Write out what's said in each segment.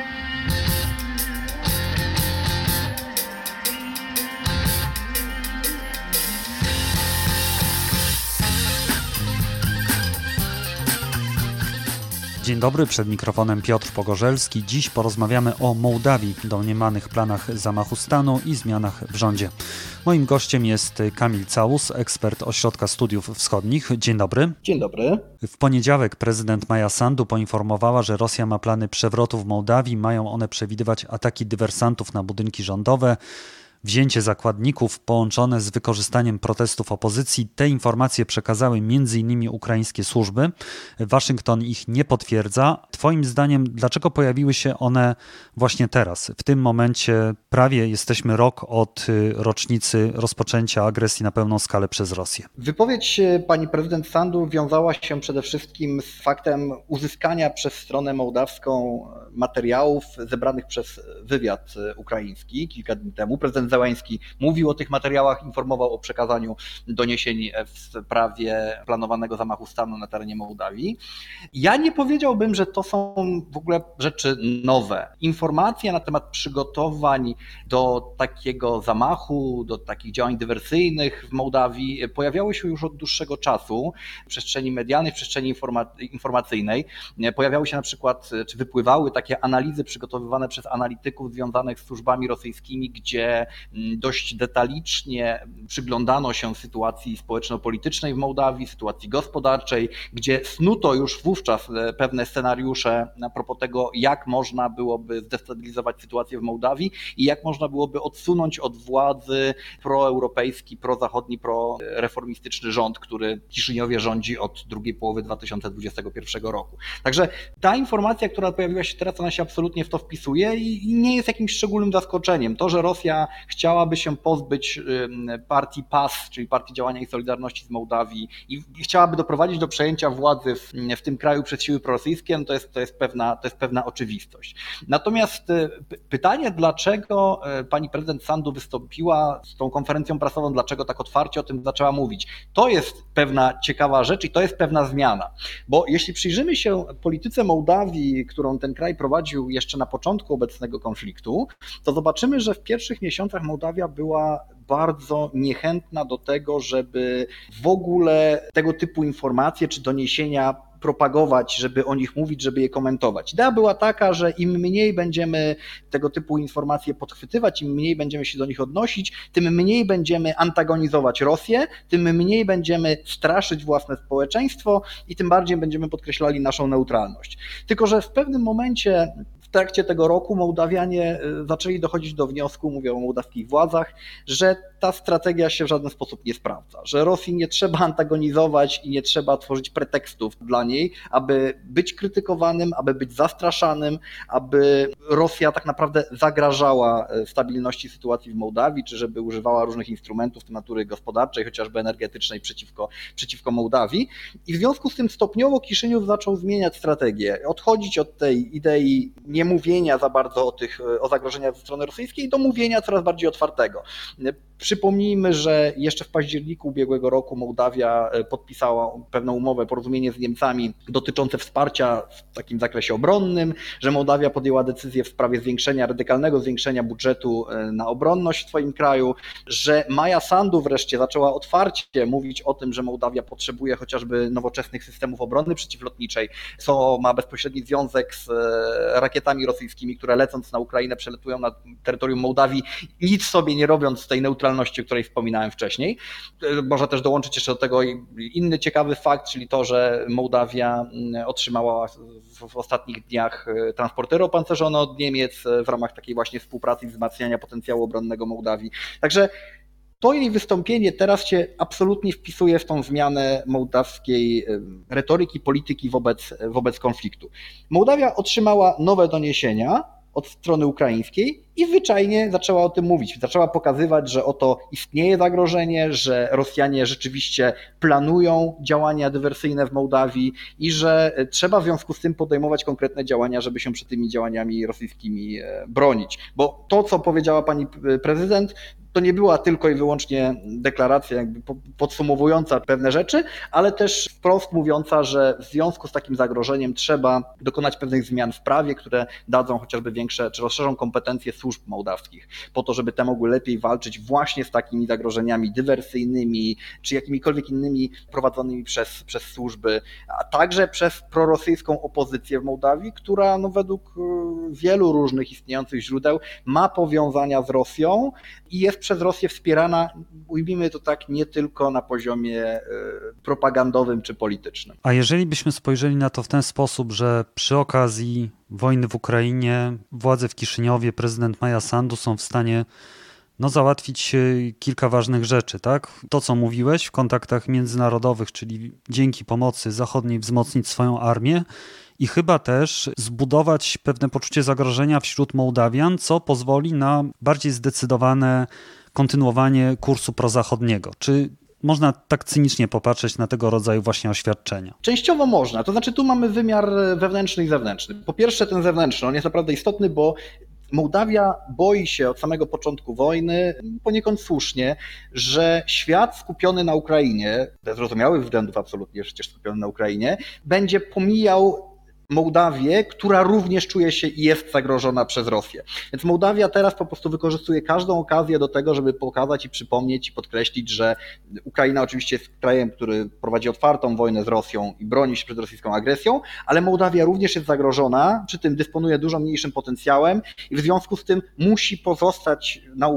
Bye. Dzień dobry, przed mikrofonem Piotr Pogorzelski. Dziś porozmawiamy o Mołdawii, domniemanych planach zamachu stanu i zmianach w rządzie. Moim gościem jest Kamil Całus, ekspert Ośrodka Studiów Wschodnich. Dzień dobry. Dzień dobry. W poniedziałek prezydent Maja Sandu poinformowała, że Rosja ma plany przewrotu w Mołdawii. Mają one przewidywać ataki dywersantów na budynki rządowe wzięcie zakładników połączone z wykorzystaniem protestów opozycji. Te informacje przekazały m.in. ukraińskie służby. Waszyngton ich nie potwierdza. Twoim zdaniem, dlaczego pojawiły się one właśnie teraz? W tym momencie prawie jesteśmy rok od y, rocznicy rozpoczęcia agresji na pełną skalę przez Rosję. Wypowiedź y, pani prezydent Sandu wiązała się przede wszystkim z faktem uzyskania przez stronę mołdawską materiałów zebranych przez wywiad y, ukraiński kilka dni temu. Prezydent Zełański mówił o tych materiałach, informował o przekazaniu doniesień w sprawie planowanego zamachu stanu na terenie Mołdawii. Ja nie powiedziałbym, że to są w ogóle rzeczy nowe. Informacje na temat przygotowań do takiego zamachu, do takich działań dywersyjnych w Mołdawii pojawiały się już od dłuższego czasu w przestrzeni medialnej, w przestrzeni informacyjnej. Pojawiały się na przykład, czy wypływały takie analizy przygotowywane przez analityków związanych z służbami rosyjskimi, gdzie dość detalicznie przyglądano się sytuacji społeczno-politycznej w Mołdawii, sytuacji gospodarczej, gdzie snuto już wówczas e, pewne scenariusze a propos tego, jak można byłoby zdestabilizować sytuację w Mołdawii i jak można byłoby odsunąć od władzy proeuropejski, prozachodni, proreformistyczny rząd, który w Kiszyniowie rządzi od drugiej połowy 2021 roku. Także ta informacja, która pojawiła się teraz, ona się absolutnie w to wpisuje i nie jest jakimś szczególnym zaskoczeniem. To, że Rosja chciałaby się pozbyć partii PAS, czyli Partii Działania i Solidarności z Mołdawii i chciałaby doprowadzić do przejęcia władzy w, w tym kraju przez siły prorosyjskie, no to jest, to, jest pewna, to jest pewna oczywistość. Natomiast e, pytanie, dlaczego e, pani prezydent Sandu wystąpiła z tą konferencją prasową, dlaczego tak otwarcie o tym zaczęła mówić, to jest pewna ciekawa rzecz i to jest pewna zmiana. Bo jeśli przyjrzymy się polityce Mołdawii, którą ten kraj prowadził jeszcze na początku obecnego konfliktu, to zobaczymy, że w pierwszych miesiącach Mołdawia była bardzo niechętna do tego, żeby w ogóle tego typu informacje czy doniesienia propagować, żeby o nich mówić, żeby je komentować. Idea była taka, że im mniej będziemy tego typu informacje podchwytywać, im mniej będziemy się do nich odnosić, tym mniej będziemy antagonizować Rosję, tym mniej będziemy straszyć własne społeczeństwo i tym bardziej będziemy podkreślali naszą neutralność. Tylko, że w pewnym momencie trakcie tego roku Mołdawianie y, zaczęli dochodzić do wniosku, mówię o mołdawskich władzach, że ta strategia się w żaden sposób nie sprawdza, że Rosji nie trzeba antagonizować i nie trzeba tworzyć pretekstów dla niej, aby być krytykowanym, aby być zastraszanym, aby Rosja tak naprawdę zagrażała y, stabilności sytuacji w Mołdawii, czy żeby używała różnych instrumentów natury gospodarczej, chociażby energetycznej przeciwko, przeciwko Mołdawii. I w związku z tym stopniowo Kiszyniów zaczął zmieniać strategię, odchodzić od tej idei nie mówienia za bardzo o tych o zagrożeniach ze strony rosyjskiej do mówienia coraz bardziej otwartego. Przypomnijmy, że jeszcze w październiku ubiegłego roku Mołdawia e, podpisała pewną umowę, porozumienie z Niemcami dotyczące wsparcia w takim zakresie obronnym, że Mołdawia podjęła decyzję w sprawie zwiększenia, radykalnego zwiększenia budżetu e, na obronność w swoim kraju, że Maja Sandu wreszcie zaczęła otwarcie mówić o tym, że Mołdawia potrzebuje chociażby nowoczesnych systemów obrony przeciwlotniczej, co ma bezpośredni związek z e, rakietami rosyjskimi, które lecąc na Ukrainę przeletują na terytorium Mołdawii, nic sobie nie robiąc z tej neutralności o której wspominałem wcześniej. Można też dołączyć jeszcze do tego inny ciekawy fakt, czyli to, że Mołdawia mm, otrzymała w ostatnich dniach e, transportery opancerzone od Niemiec e, w ramach takiej właśnie współpracy i wzmacniania potencjału obronnego Mołdawii. Także to jej wystąpienie teraz się absolutnie wpisuje w tą zmianę mołdawskiej e, retoryki, polityki wobec, wobec konfliktu. Mołdawia otrzymała nowe doniesienia od strony ukraińskiej i zwyczajnie zaczęła o tym mówić. Zaczęła pokazywać, że oto istnieje zagrożenie, że Rosjanie rzeczywiście planują działania dywersyjne w Mołdawii i że trzeba w związku z tym podejmować konkretne działania, żeby się przed tymi działaniami rosyjskimi e, bronić. Bo to, co powiedziała pani prezydent, to nie była tylko i wyłącznie deklaracja jakby podsumowująca pewne rzeczy, ale też wprost mówiąca, że w związku z takim zagrożeniem trzeba dokonać pewnych zmian w prawie, które dadzą chociażby większe, czy rozszerzą kompetencje służb mołdawskich, po to, żeby te mogły lepiej walczyć właśnie z takimi zagrożeniami dywersyjnymi, czy jakimikolwiek innymi prowadzonymi przez, przez służby, a także przez prorosyjską opozycję w Mołdawii, która no, według y, wielu różnych istniejących źródeł ma powiązania z Rosją i jest przez Rosję wspierana, ujmijmy to tak, nie tylko na poziomie e, propagandowym czy politycznym. A jeżeli byśmy spojrzeli na to w ten sposób, że przy okazji wojny w Ukrainie władze w Kiszyniowie, prezydent Maja Sandu są w stanie no, załatwić kilka ważnych rzeczy, tak? To, co mówiłeś w kontaktach międzynarodowych, czyli dzięki pomocy zachodniej wzmocnić swoją armię i chyba też zbudować pewne poczucie zagrożenia wśród Mołdawian, co pozwoli na bardziej zdecydowane kontynuowanie kursu prozachodniego. Czy można tak cynicznie popatrzeć na tego rodzaju właśnie oświadczenia? Częściowo można. To znaczy, tu mamy wymiar wewnętrzny i zewnętrzny. Po pierwsze, ten zewnętrzny, on jest naprawdę istotny, bo Mołdawia boi się od samego początku wojny, poniekąd słusznie, że świat skupiony na Ukrainie, ze zrozumiałych względów absolutnie przecież skupiony na Ukrainie, będzie pomijał Mołdawię, która również czuje się i jest zagrożona przez Rosję. Więc Mołdawia teraz po prostu wykorzystuje każdą okazję do tego, żeby pokazać i przypomnieć i podkreślić, że Ukraina oczywiście jest krajem, który prowadzi otwartą wojnę z Rosją i broni się przed rosyjską agresją, ale Mołdawia również jest zagrożona, przy tym dysponuje dużo mniejszym potencjałem i w związku z tym musi pozostać na,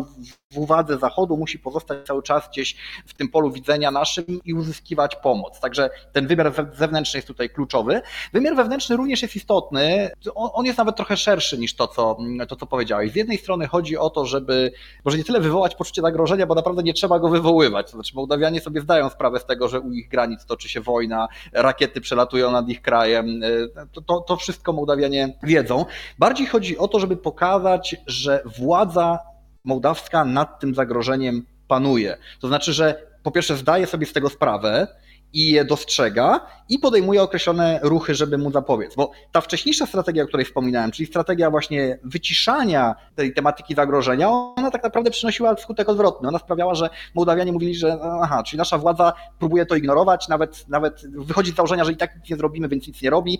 w uwadze Zachodu, musi pozostać cały czas gdzieś w tym polu widzenia naszym i uzyskiwać pomoc. Także ten wymiar zewnętrzny jest tutaj kluczowy. Wymiar wewnętrzny również jest istotny. On, jest nawet trochę szerszy niż to co, to, co powiedziałeś. Z jednej strony chodzi o to, żeby może nie tyle wywołać poczucie zagrożenia, bo naprawdę nie trzeba go wywoływać. To znaczy, Mołdawianie sobie zdają sprawę z tego, że u ich granic toczy się wojna, rakiety przelatują nad ich krajem. To, to, to wszystko Mołdawianie wiedzą. Bardziej chodzi o to, żeby pokazać, że władza mołdawska nad tym zagrożeniem panuje. To znaczy, że po pierwsze zdaje sobie z tego sprawę, i je dostrzega i podejmuje określone ruchy, żeby mu zapobiec. Bo ta wcześniejsza strategia, o której wspominałem, czyli strategia właśnie wyciszania tej tematyki zagrożenia, ona tak naprawdę przynosiła skutek odwrotny. Ona sprawiała, że Mołdawianie mówili, że aha, czyli nasza władza próbuje to ignorować, nawet, nawet wychodzi z założenia, że i tak nic nie zrobimy, więc nic nie robi.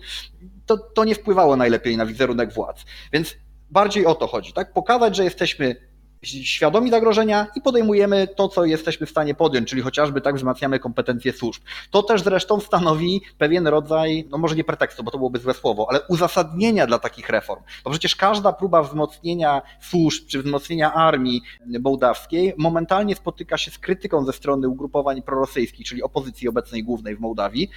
To, to nie wpływało najlepiej na wizerunek władz. Więc bardziej o to chodzi, tak? Pokazać, że jesteśmy świadomi zagrożenia i podejmujemy to, co jesteśmy w stanie podjąć, czyli chociażby tak wzmacniamy kompetencje służb. To też zresztą stanowi pewien rodzaj, no może nie pretekstu, bo to byłoby złe słowo, ale uzasadnienia dla takich reform. Bo przecież każda próba wzmocnienia służb czy wzmocnienia armii mołdawskiej momentalnie spotyka się z krytyką ze strony ugrupowań prorosyjskich, czyli opozycji obecnej głównej w Mołdawii,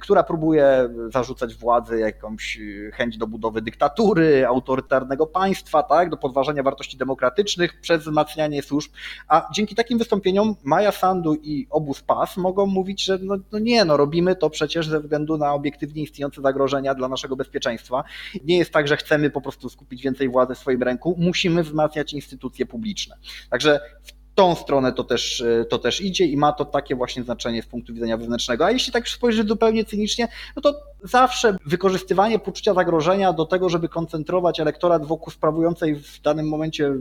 która próbuje zarzucać władzy jakąś chęć do budowy dyktatury, autorytarnego państwa, tak, do podważania wartości demokratycznych, przez wzmacnianie służb, a dzięki takim wystąpieniom Maja Sandu i obóz PAS mogą mówić, że no, no nie, no robimy to przecież ze względu na obiektywnie istniejące zagrożenia dla naszego bezpieczeństwa. Nie jest tak, że chcemy po prostu skupić więcej władzy w swoim ręku, musimy wzmacniać instytucje publiczne. Także w tą stronę to też, to też idzie i ma to takie właśnie znaczenie z punktu widzenia wewnętrznego. A jeśli tak spojrzeć zupełnie cynicznie, no to zawsze wykorzystywanie poczucia zagrożenia do tego, żeby koncentrować elektorat wokół sprawującej w danym momencie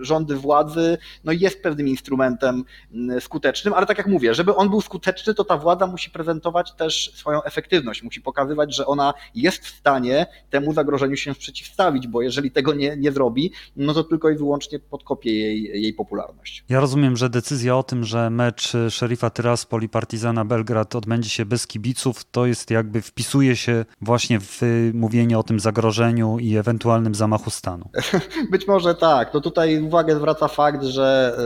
rządy władzy no jest pewnym instrumentem mm, skutecznym, ale tak jak mówię, żeby on był skuteczny, to ta władza musi prezentować też swoją efektywność, musi pokazywać, że ona jest w stanie temu zagrożeniu się przeciwstawić, bo jeżeli tego nie, nie zrobi, no to tylko i wyłącznie podkopie jej, jej popularność. Ja rozumiem, że decyzja o tym, że mecz Szerifa Tyraspol i Partizana Belgrad odbędzie się bez kibiców, to jest jakby wpisuje się właśnie w mówienie o tym zagrożeniu i ewentualnym zamachu stanu. Być może tak. No tutaj uwagę zwraca fakt, że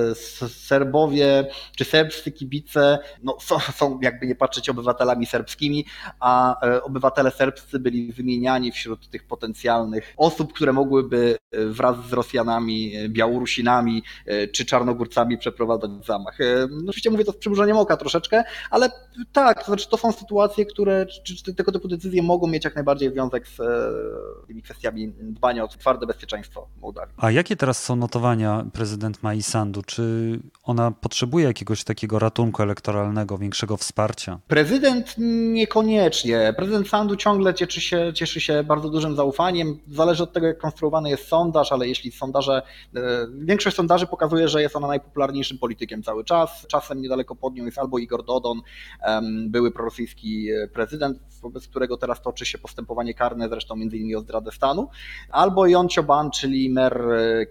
Serbowie czy serbscy kibice no, są, są, jakby nie patrzeć, obywatelami serbskimi, a obywatele serbscy byli wymieniani wśród tych potencjalnych osób, które mogłyby wraz z Rosjanami, Białorusinami czy Czarnogórcami przeprowadzać zamach. No, oczywiście mówię to z przymrużeniem oka troszeczkę, ale tak, to znaczy to są sytuacje, które, czy, czy tego typu decyzje mogą mieć jak najbardziej związek z tymi kwestiami dbania o twarde bezpieczeństwo Mołdawii. A jakie teraz są notowania prezydent Mai Sandu? Czy ona potrzebuje jakiegoś takiego ratunku elektoralnego, większego wsparcia? Prezydent niekoniecznie. Prezydent Sandu ciągle cieszy się, cieszy się bardzo dużym zaufaniem. Zależy od tego, jak konstruowany jest sondaż, ale jeśli sondaże, e, większość sondaży pokazuje, że jest ona najpopularniejszym politykiem cały czas. Czasem niedaleko pod nią jest albo Igor Dodon, były prorosyjski prezydent, wobec którego teraz toczy się postępowanie karne, zresztą między innymi o zdradę stanu, albo Jon Cioban, czyli mer e,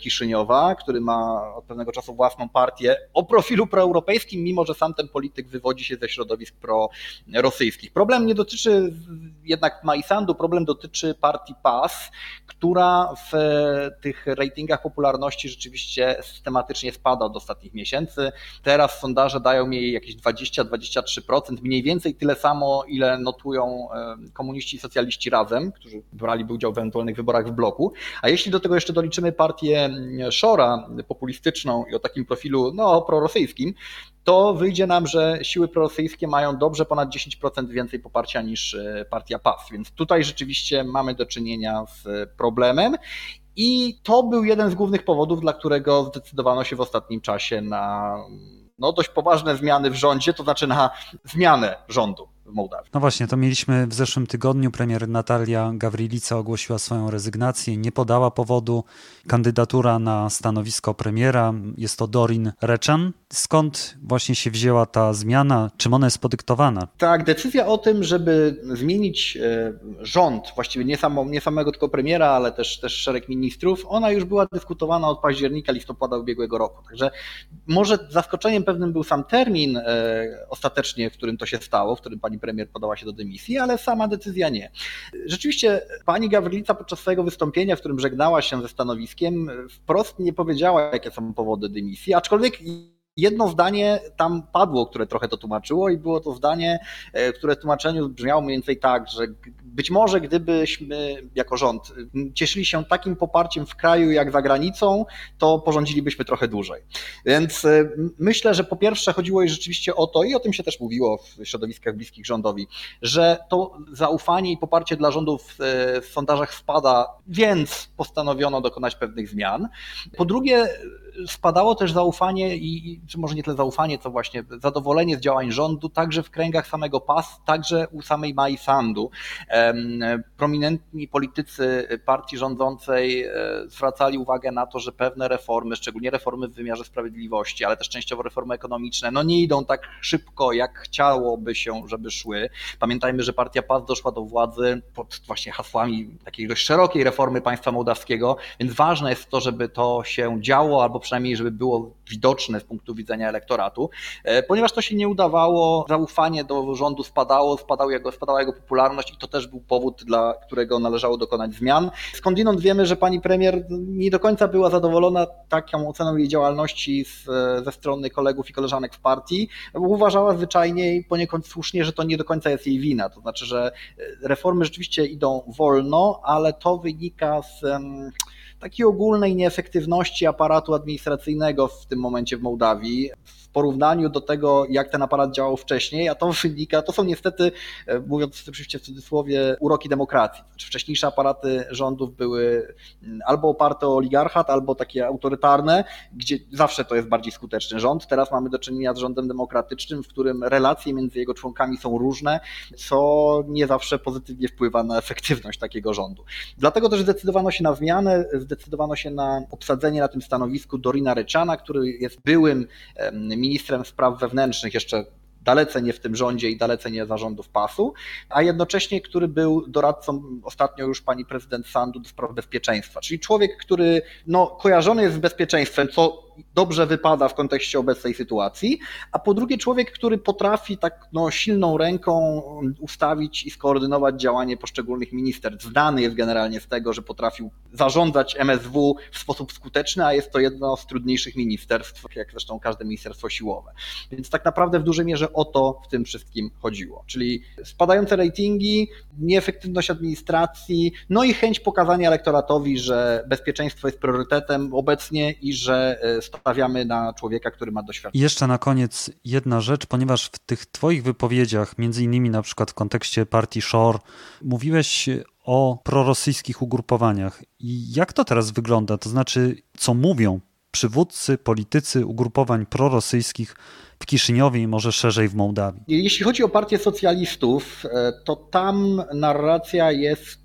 Który ma od pewnego czasu własną partię o profilu proeuropejskim, mimo że sam ten polityk wywodzi się ze środowisk prorosyjskich. Problem nie dotyczy jednak Majsandu, problem dotyczy partii PAS, która w tych ratingach popularności rzeczywiście systematycznie spada od ostatnich miesięcy. Teraz sondaże dają jej jakieś 20-23%, mniej więcej tyle samo, ile notują e, komuniści i socjaliści razem, którzy braliby udział w ewentualnych wyborach w bloku. A jeśli do tego jeszcze doliczymy partię Populistyczną i o takim profilu no, prorosyjskim, to wyjdzie nam, że siły prorosyjskie mają dobrze ponad 10% więcej poparcia niż e, partia PAS. Więc tutaj rzeczywiście mamy do czynienia z problemem. I to był jeden z głównych powodów, dla którego zdecydowano się w ostatnim czasie na no, dość poważne zmiany w rządzie, to znaczy na zmianę rządu w Mołdawii. No właśnie, to mieliśmy w zeszłym tygodniu. Premier Natalia Gawrilica ogłosiła swoją rezygnację, nie podała powodu. Kandydatura na stanowisko premiera jest to Dorin Reczan. Skąd właśnie się wzięła ta zmiana? Czym ona jest podyktowana? Tak, decyzja o tym, żeby zmienić e, rząd, właściwie nie, samo, nie samego tylko premiera, ale też, też szereg ministrów, ona już była dyskutowana od października, listopada ubiegłego roku. Także może zaskoczeniem pewnym był sam termin e, ostatecznie, w którym to się stało, w którym pani premier podała się do dymisji, ale sama decyzja nie. Rzeczywiście pani Gawrylica podczas swojego wystąpienia, w którym żegnała się ze stanowiskiem, wprost nie powiedziała, jakie są powody dymisji, aczkolwiek jedno zdanie tam padło, które trochę to tłumaczyło i było to zdanie, e, które w tłumaczeniu brzmiało mniej więcej tak, że być może gdybyśmy jako rząd cieszyli się takim poparciem w kraju jak za granicą, to porządzilibyśmy trochę dłużej. Więc e, myślę, że po pierwsze chodziło rzeczywiście o to, i o tym się też mówiło w środowiskach bliskich rządowi, że to zaufanie i poparcie dla rządów e, w sondażach spada, więc postanowiono dokonać pewnych zmian. Po drugie, spadało też zaufanie i, czy może nie tyle zaufanie, co właśnie zadowolenie z działań rządu, także w kręgach samego PAS, także u samej Mai Sandu. Prominentni politycy partii rządzącej e, zwracali uwagę na to, że pewne reformy, szczególnie reformy w wymiarze sprawiedliwości, ale też częściowo reformy ekonomiczne, no nie idą tak szybko, jak chciałoby się, żeby szły. Pamiętajmy, że partia PAS doszła do władzy pod właśnie hasłami takiej dość szerokiej reformy państwa mołdawskiego, więc ważne jest to, żeby to się działo albo przynajmniej żeby było widoczne z punktu widzenia elektoratu. E, ponieważ to się nie udawało, zaufanie do rządu spadało, spadał jego, spadała jego popularność i to też był powód, dla którego należało dokonać zmian. Skądinąd wiemy, że pani premier nie do końca była zadowolona taką oceną jej działalności z, ze strony kolegów i koleżanek w partii. Uważała zwyczajnie i poniekąd słusznie, że to nie do końca jest jej wina. To znaczy, że reformy rzeczywiście idą wolno, ale to wynika z takiej ogólnej nieefektywności aparatu administracyjnego w tym momencie w Mołdawii porównaniu do tego, jak ten aparat działał wcześniej, a to wynika, to są niestety, e, mówiąc oczywiście w cudzysłowie, uroki demokracji. Znaczy wcześniejsze aparaty rządów były mm, albo oparte o oligarchat, albo takie autorytarne, gdzie zawsze to jest bardziej skuteczny rząd. Teraz mamy do czynienia z rządem demokratycznym, w którym relacje między jego członkami są różne, co nie zawsze pozytywnie wpływa na efektywność takiego rządu. Dlatego też zdecydowano się na zmianę, zdecydowano się na obsadzenie na tym stanowisku Dorina Ryczana, który jest byłym ministrem spraw wewnętrznych jeszcze dalece nie w tym rządzie i dalece nie zarządów PAS-u, a jednocześnie, który był doradcą ostatnio już pani prezydent Sandu do spraw bezpieczeństwa, czyli człowiek, który no, kojarzony jest z bezpieczeństwem, co dobrze wypada w kontekście obecnej sytuacji, a po drugie człowiek, który potrafi tak no, silną ręką ustawić i skoordynować działanie poszczególnych ministerstw. Znany jest generalnie z tego, że potrafił zarządzać MSW w sposób skuteczny, a jest to jedno z trudniejszych ministerstw, jak zresztą każde ministerstwo siłowe. Więc tak naprawdę w dużej mierze o to w tym wszystkim chodziło. Czyli spadające ratingi, nieefektywność administracji, no i chęć pokazania elektoratowi, że bezpieczeństwo jest priorytetem obecnie i że e, stawiamy na człowieka, który ma doświadczenie. I jeszcze na koniec jedna rzecz, ponieważ w tych Twoich wypowiedziach, między innymi na przykład w kontekście partii Shore, mówiłeś o prorosyjskich ugrupowaniach. I jak to teraz wygląda? To znaczy, co mówią przywódcy, politycy ugrupowań prorosyjskich w Kiszyniowie i może szerzej w Mołdawii? Jeśli chodzi o partię socjalistów, e, to tam narracja jest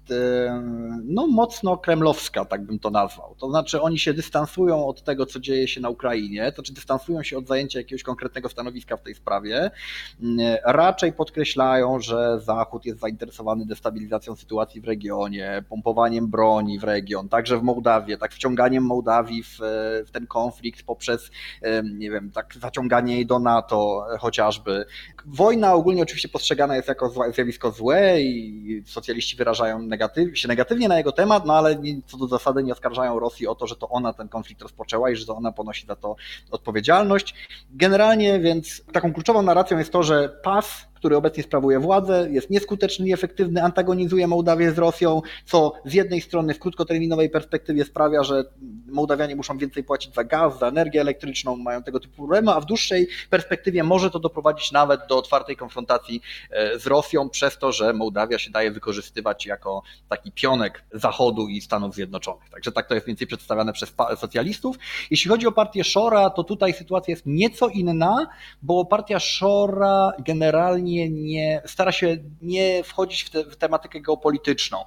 no, mocno kremlowska, tak bym to nazwał. To znaczy, oni się dystansują od tego, co dzieje się na Ukrainie, to znaczy dystansują się od zajęcia jakiegoś konkretnego stanowiska w tej sprawie. Raczej podkreślają, że Zachód jest zainteresowany destabilizacją sytuacji w regionie, pompowaniem broni w region, także w Mołdawie, tak wciąganiem Mołdawii w, w ten konflikt poprzez, nie wiem, tak zaciąganie jej do NATO chociażby. Wojna ogólnie oczywiście postrzegana jest jako zjawisko złe i socjaliści wyrażają negatyw, się negatywnie na jego temat, no ale co do zasady nie oskarżają Rosji o to, że to ona ten konflikt rozpoczęła i że to ona ponosi za to odpowiedzialność. Generalnie więc taką kluczową narracją jest to, że pas który obecnie sprawuje władzę, jest nieskuteczny, nieefektywny, antagonizuje Mołdawię z Rosją, co z jednej strony w krótkoterminowej perspektywie sprawia, że Mołdawianie muszą więcej płacić za gaz, za energię elektryczną, mają tego typu problemy, a w dłuższej perspektywie może to doprowadzić nawet do otwartej konfrontacji e, z Rosją przez to, że Mołdawia się daje wykorzystywać jako taki pionek Zachodu i Stanów Zjednoczonych. Także tak to jest więcej przedstawiane przez socjalistów. Jeśli chodzi o partię Shora, to tutaj sytuacja jest nieco inna, bo partia Shora generalnie nie, stara się nie wchodzić w, te, w tematykę geopolityczną.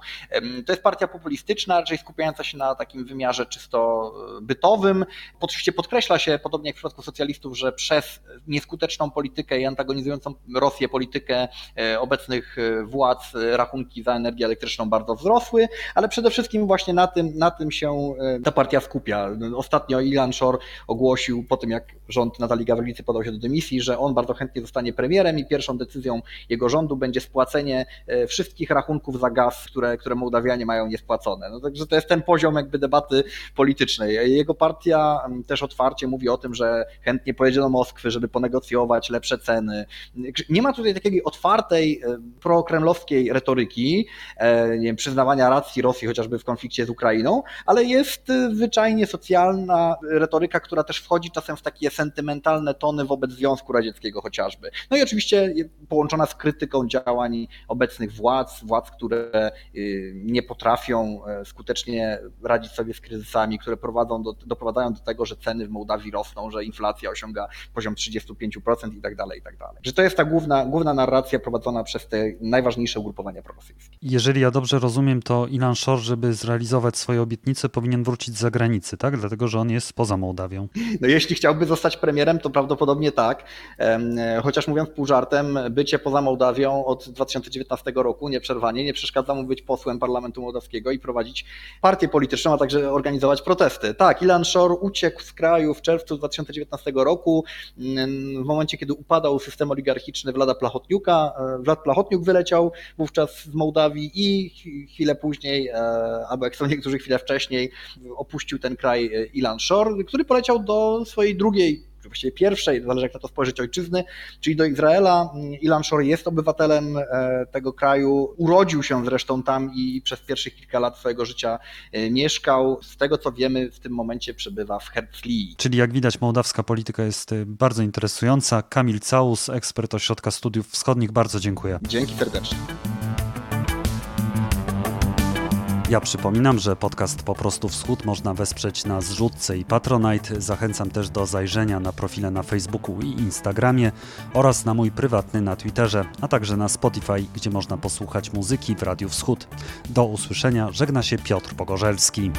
To jest partia populistyczna, raczej skupiająca się na takim wymiarze czysto e, bytowym. Oczywiście podkreśla się, podobnie jak w przypadku socjalistów, że przez nieskuteczną politykę i antagonizującą Rosję politykę e, obecnych e, władz rachunki za energię elektryczną bardzo wzrosły, ale przede wszystkim właśnie na tym, na tym się ta partia skupia. Ostatnio Ilan Shor ogłosił po tym, jak rząd Natalii Gawrilicy podał się do dymisji, że on bardzo chętnie zostanie premierem i pierwszą decyzją decyzją jego rządu będzie spłacenie e, wszystkich rachunków za gaz, które, które Mołdawianie mają niespłacone. No także to jest ten poziom jakby debaty politycznej. Jego partia też otwarcie mówi o tym, że chętnie pojedzie do Moskwy, żeby ponegocjować lepsze ceny. Nie ma tutaj takiej otwartej e, prokremlowskiej retoryki, e, nie wiem, przyznawania racji Rosji chociażby w konflikcie z Ukrainą, ale jest zwyczajnie socjalna retoryka, która też wchodzi czasem w takie sentymentalne tony wobec Związku Radzieckiego chociażby. No i oczywiście połączona z krytyką działań obecnych władz, władz, które y, nie potrafią e, skutecznie radzić sobie z kryzysami, które prowadzą do, doprowadzają do tego, że ceny w Mołdawii rosną, że inflacja osiąga poziom 35% i tak dalej, i tak dalej. Że to jest ta główna, główna narracja prowadzona przez te najważniejsze ugrupowania prorosyjskie. Jeżeli ja dobrze rozumiem, to Ilan Shor, żeby zrealizować swoje obietnice, powinien wrócić z zagranicy, tak? Dlatego, że on jest poza Mołdawią. No jeśli chciałby zostać premierem, to prawdopodobnie tak. E, chociaż mówiąc pół żartem, bycie poza Mołdawią od 2019 roku nieprzerwanie nie przeszkadza mu być posłem Parlamentu Mołdawskiego i prowadzić partię polityczną, a także organizować protesty. Tak, Ilan Shor uciekł z kraju w czerwcu 2019 roku, w momencie, kiedy upadał system oligarchiczny Wlada Plachotniuka. Wlad Plachotniuk wyleciał wówczas z Mołdawii i chwilę później, e, albo jak są niektórzy chwilę wcześniej, opuścił ten kraj e, Ilan Shor, który poleciał do swojej drugiej właściwie pierwszej, zależy jak na to spojrzeć, ojczyzny, czyli do Izraela. Ilan Shor jest obywatelem e, tego kraju, urodził się zresztą tam i przez pierwszych kilka lat swojego życia e, mieszkał. Z tego co wiemy, w tym momencie przebywa w Herzlii. Czyli jak widać, mołdawska polityka jest e, bardzo interesująca. Kamil Caus, ekspert Ośrodka Studiów Wschodnich, bardzo dziękuję. Dzięki serdecznie. Ja przypominam, że podcast Po prostu Wschód można wesprzeć na zrzutce i Patronite. Zachęcam też do zajrzenia na profile na Facebooku i Instagramie oraz na mój prywatny na Twitterze, a także na Spotify, gdzie można posłuchać muzyki w Radiu Wschód. Do usłyszenia, żegna się Piotr Pogorzelski.